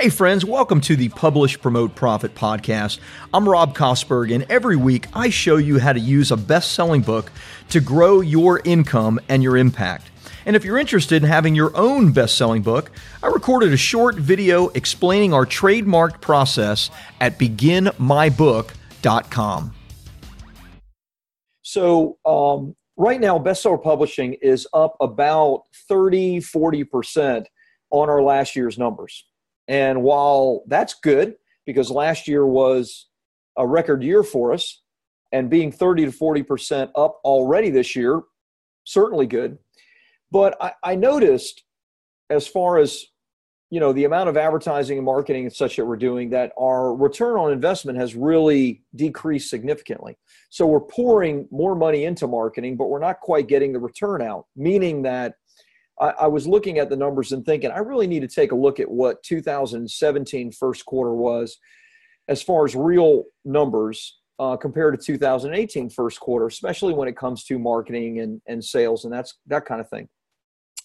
Hey, friends, welcome to the Publish, Promote, Profit podcast. I'm Rob Kosberg, and every week I show you how to use a best selling book to grow your income and your impact. And if you're interested in having your own best selling book, I recorded a short video explaining our trademark process at beginmybook.com. So, um, right now, bestseller publishing is up about 30, 40% on our last year's numbers. And while that's good, because last year was a record year for us, and being 30 to 40% up already this year, certainly good. But I, I noticed as far as you know the amount of advertising and marketing and such that we're doing that our return on investment has really decreased significantly so we're pouring more money into marketing but we're not quite getting the return out meaning that I, I, was looking at the numbers and thinking, I really need to take a look at what 2017 first quarter was as far as real numbers uh, compared to 2018 first quarter, especially when it comes to marketing and, and sales and that's that kind of thing.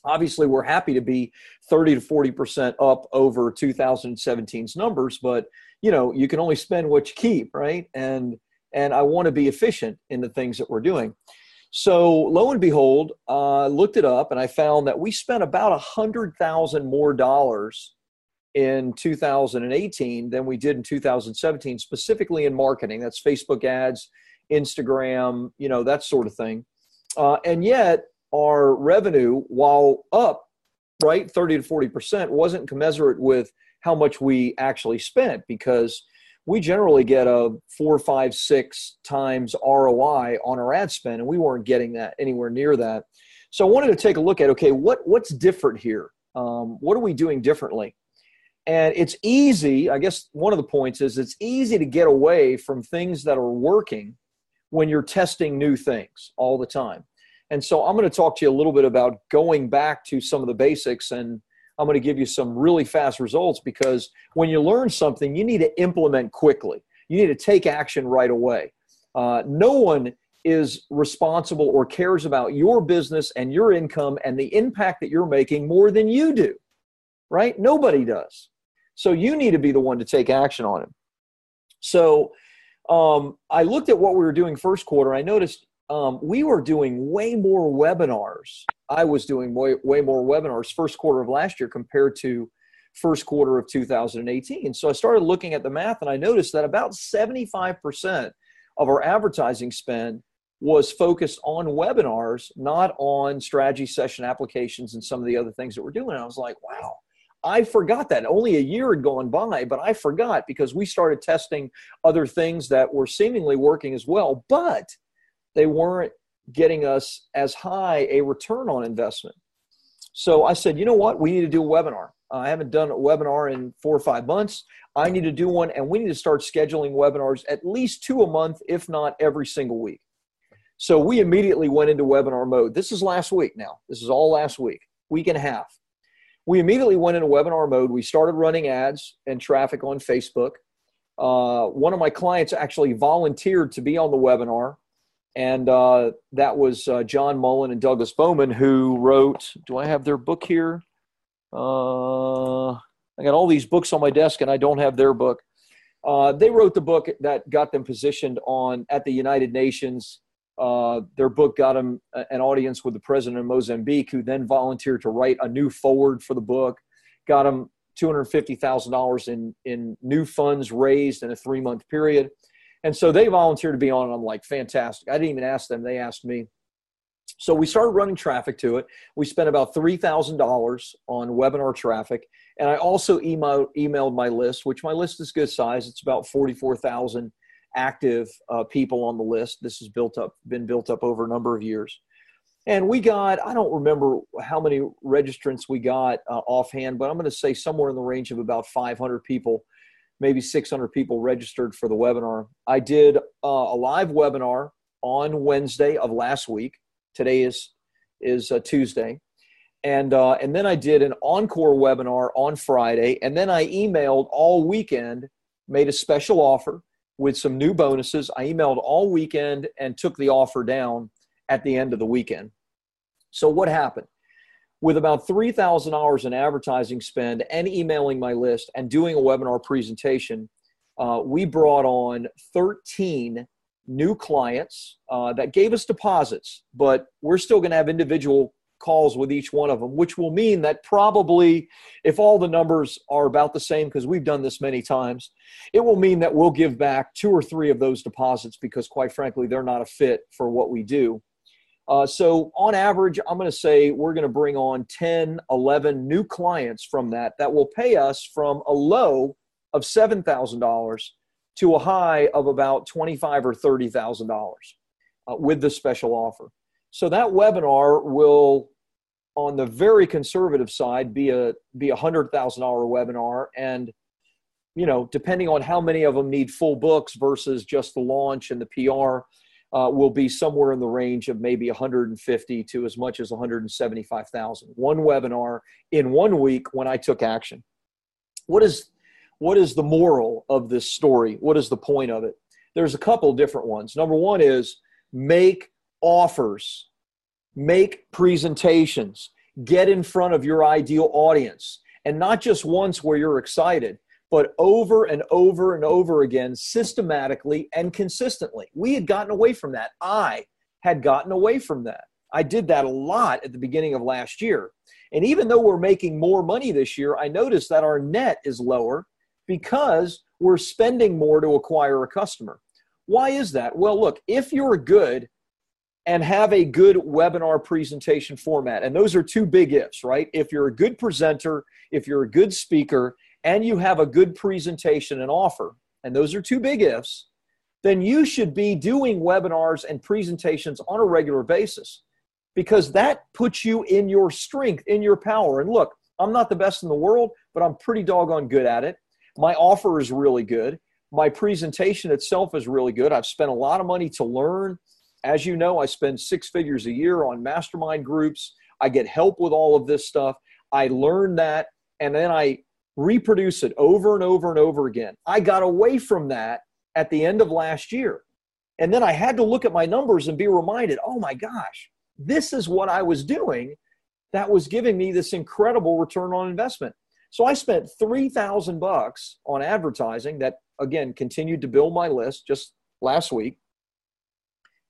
Obviously, we're happy to be 30 to 40% up over 2017's numbers, but you know, you can only spend what you keep, right? And and I want to be efficient in the things that we're doing. So lo and behold, uh, looked it up and I found that we spent about a hundred thousand more dollars in 2018 than we did in 2017, specifically in marketing. That's Facebook ads, Instagram, you know, that sort of thing. Uh, and yet our revenue, while up, right, 30 to 40%, wasn't commensurate with how much we actually spent because we generally get a four, five, six times ROI on our ad spend, and we weren't getting that anywhere near that. So I wanted to take a look at okay, what what's different here? Um, what are we doing differently? And it's easy. I guess one of the points is it's easy to get away from things that are working when you're testing new things all the time. And so I'm going to talk to you a little bit about going back to some of the basics and I'm going to give you some really fast results because when you learn something, you need to implement quickly. You need to take action right away. Uh, no one is responsible or cares about your business and your income and the impact that you're making more than you do, right? Nobody does. So you need to be the one to take action on it. So um, I looked at what we were doing first quarter. I noticed um, we were doing way more webinars. I was doing way, way more webinars first quarter of last year compared to first quarter of 2018. So I started looking at the math and I noticed that about 75% of our advertising spend was focused on webinars, not on strategy session applications and some of the other things that we're doing. And I was like, wow, I forgot that. Only a year had gone by, but I forgot because we started testing other things that were seemingly working as well. But they weren't getting us as high a return on investment. So I said, you know what? We need to do a webinar. I haven't done a webinar in four or five months. I need to do one, and we need to start scheduling webinars at least two a month, if not every single week. So we immediately went into webinar mode. This is last week now. This is all last week, week and a half. We immediately went into webinar mode. We started running ads and traffic on Facebook. Uh, one of my clients actually volunteered to be on the webinar and uh, that was uh, John Mullen and Douglas Bowman who wrote. Do I have their book here? Uh, I got all these books on my desk, and I don't have their book. Uh, they wrote the book that got them positioned on at the United Nations. Uh, their book got them an audience with the president of Mozambique, who then volunteered to write a new foreword for the book. Got them two hundred fifty thousand dollars in in new funds raised in a three month period and so they volunteered to be on, and I'm like, fantastic. I didn't even ask them, they asked me. So we started running traffic to it. We spent about $3,000 on webinar traffic. And I also email, emailed my list, which my list is good size. It's about 44,000 active uh, people on the list. This has built up, been built up over a number of years. And we got, I don't remember how many registrants we got uh, offhand, but I'm going to say somewhere in the range of about 500 people maybe 600 people registered for the webinar. I did uh, a live webinar on Wednesday of last week. Today is is uh, Tuesday, and uh, and then I did an encore webinar on Friday, and then I emailed all weekend, made a special offer with some new bonuses. I emailed all weekend and took the offer down at the end of the weekend. So what happened? With about $3,000 in advertising spend and emailing my list and doing a webinar presentation, uh, we brought on 13 new clients uh, that gave us deposits, but we're still going to have individual calls with each one of them, which will mean that probably if all the numbers are about the same, because we've done this many times, it will mean that we'll give back two or three of those deposits because, quite frankly, they're not a fit for what we do. Uh, so on average, I'm going to say we're going to bring on 10, 11 new clients from that that will pay us from a low of $7,000 to a high of about 25 or $30,000 uh, with the special offer. So that webinar will, on the very conservative side, be a be a hundred thousand dollar webinar, and you know, depending on how many of them need full books versus just the launch and the PR, uh, will be somewhere in the range of maybe 150 to as much as 175,000. One webinar in one week when I took action. What is what is the moral of this story? What is the point of it? There's a couple different ones. Number one is make offers, make presentations, get in front of your ideal audience, and not just once where you're excited, but over and over and over again, systematically and consistently. We had gotten away from that. I had gotten away from that. I did that a lot at the beginning of last year. And even though we're making more money this year, I noticed that our net is lower because we're spending more to acquire a customer. Why is that? Well, look, if you're good and have a good webinar presentation format, and those are two big ifs, right? If you're a good presenter, if you're a good speaker, and you have a good presentation and offer, and those are two big ifs, then you should be doing webinars and presentations on a regular basis because that puts you in your strength, in your power. And look, I'm not the best in the world, but I'm pretty doggone good at it. My offer is really good. My presentation itself is really good. I've spent a lot of money to learn. As you know, I spend six figures a year on mastermind groups. I get help with all of this stuff. I learn that, and then I reproduce it over and over and over again. I got away from that at the end of last year. And then I had to look at my numbers and be reminded, oh my gosh, this is what I was doing that was giving me this incredible return on investment. So I spent 3000 bucks on advertising that again continued to build my list just last week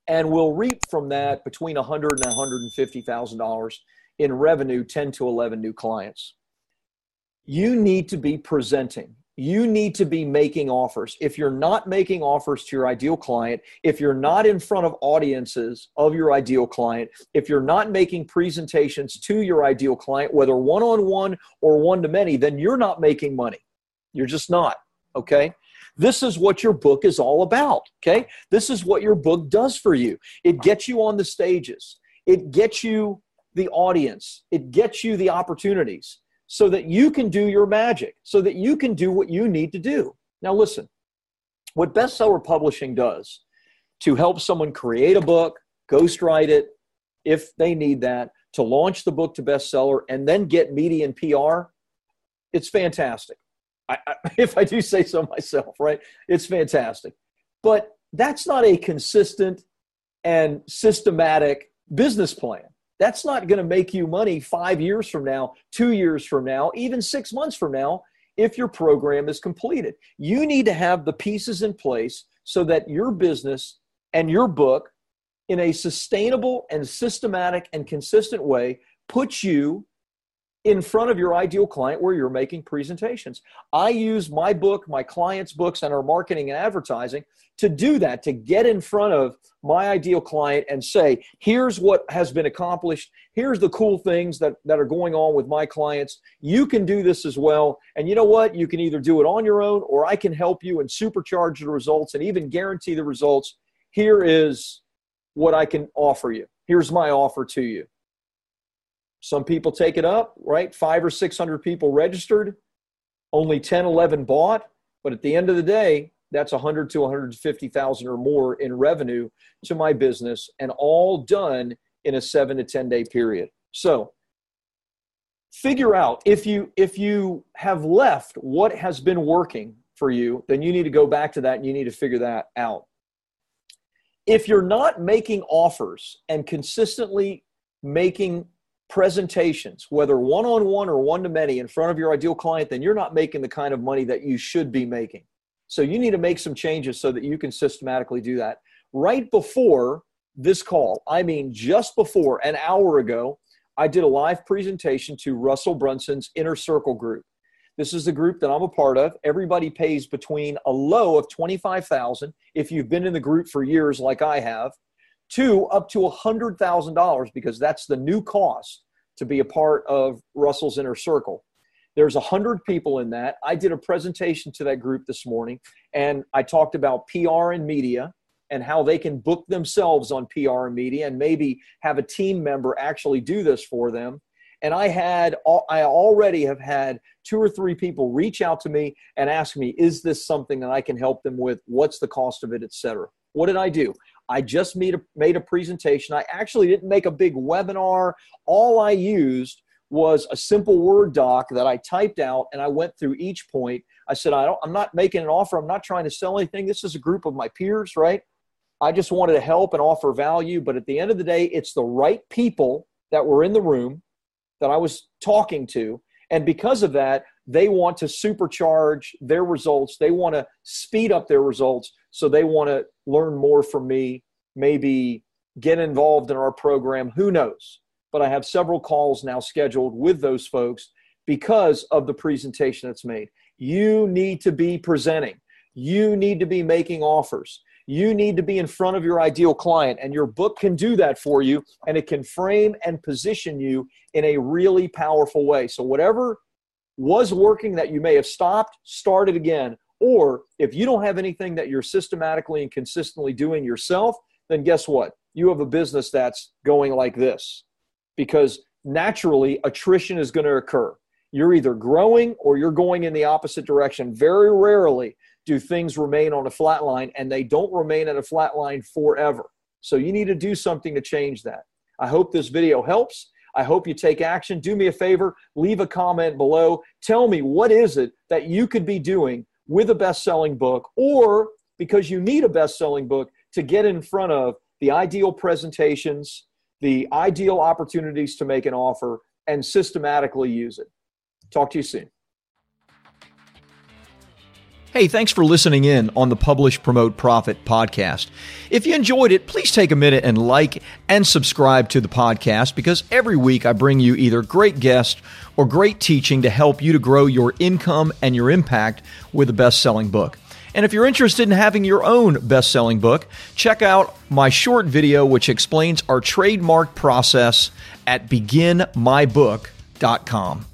and will reap from that between 100 and 150,000 dollars in revenue 10 to 11 new clients you need to be presenting. You need to be making offers. If you're not making offers to your ideal client, if you're not in front of audiences of your ideal client, if you're not making presentations to your ideal client, whether one on one or one to many, then you're not making money. You're just not. Okay. This is what your book is all about. Okay. This is what your book does for you. It gets you on the stages, it gets you the audience, it gets you the opportunities so that you can do your magic, so that you can do what you need to do. Now, listen, what bestseller publishing does to help someone create a book, ghostwrite it if they need that, to launch the book to bestseller, and then get media and PR, it's fantastic. I, I, if I do say so myself, right? It's fantastic. But that's not a consistent and systematic business plan. That's not going to make you money five years from now, two years from now, even six months from now if your program is completed. You need to have the pieces in place so that your business and your book, in a sustainable and systematic and consistent way, puts you in front of your ideal client where you're making presentations. I use my book, my clients' books, and our marketing and advertising to do that, to get in front of my ideal client and say, here's what has been accomplished. Here's the cool things that, that are going on with my clients. You can do this as well. And you know what? You can either do it on your own or I can help you and supercharge the results and even guarantee the results. Here is what I can offer you. Here's my offer to you. Some people take it up, right? Five or 600 people registered, only 10, 11 bought. But at the end of the day, that's 100 to 150,000 or more in revenue to my business and all done in a seven to 10 day period. So figure out if you, if you have left what has been working for you, then you need to go back to that and you need to figure that out. If you're not making offers and consistently making presentations, whether one on one or one to many, in front of your ideal client, then you're not making the kind of money that you should be making. So you need to make some changes so that you can systematically do that. Right before this call, I mean, just before an hour ago, I did a live presentation to Russell Brunson's Inner Circle group. This is the group that I'm a part of. Everybody pays between a low of 25,000 if you've been in the group for years like I have, to up to $100,000 because that's the new cost to be a part of Russell's Inner Circle. There's 100 people in that. I did a presentation to that group this morning and I talked about PR and media and how they can book themselves on PR and media and maybe have a team member actually do this for them. And I had I already have had two or three people reach out to me and ask me, is this something that I can help them with? What's the cost of it, etc. What did I do? I just made a, made a presentation. I actually didn't make a big webinar. All I used was a simple Word doc that I typed out and I went through each point. I said, I don't, I'm not making an offer. I'm not trying to sell anything. This is a group of my peers, right? I just wanted to help and offer value. But at the end of the day, it's the right people that were in the room that I was talking to. And because of that, they want to supercharge their results. They want to speed up their results. So they want to learn more from me, maybe get involved in our program. Who knows? but I have several calls now scheduled with those folks because of the presentation that's made. You need to be presenting, you need to be making offers. You need to be in front of your ideal client, and your book can do that for you, and it can frame and position you in a really powerful way. So, whatever was working that you may have stopped, start it again. Or if you don't have anything that you're systematically and consistently doing yourself, then guess what? You have a business that's going like this because naturally attrition is going to occur. You're either growing or you're going in the opposite direction. Very rarely do things remain on a flat line, and they don't remain at a flat line forever. So you need to do something to change that. I hope this video helps. I hope you take action. Do me a favor, leave a comment below. Tell me what is it that you could be doing with a best-selling book or because you need a best-selling book to get in front of the ideal presentations, the ideal opportunities to make an offer and systematically use it. Talk to you soon. Hey, thanks for listening in on the Publish, Promote, Profit podcast. If you enjoyed it, please take a minute and like and subscribe to the podcast because every week I bring you either great guests or great teaching to help you to grow your income and your impact with a best selling book. And if you're interested in having your own best selling book, check out my short video, which explains our trademark process at beginmybook.com.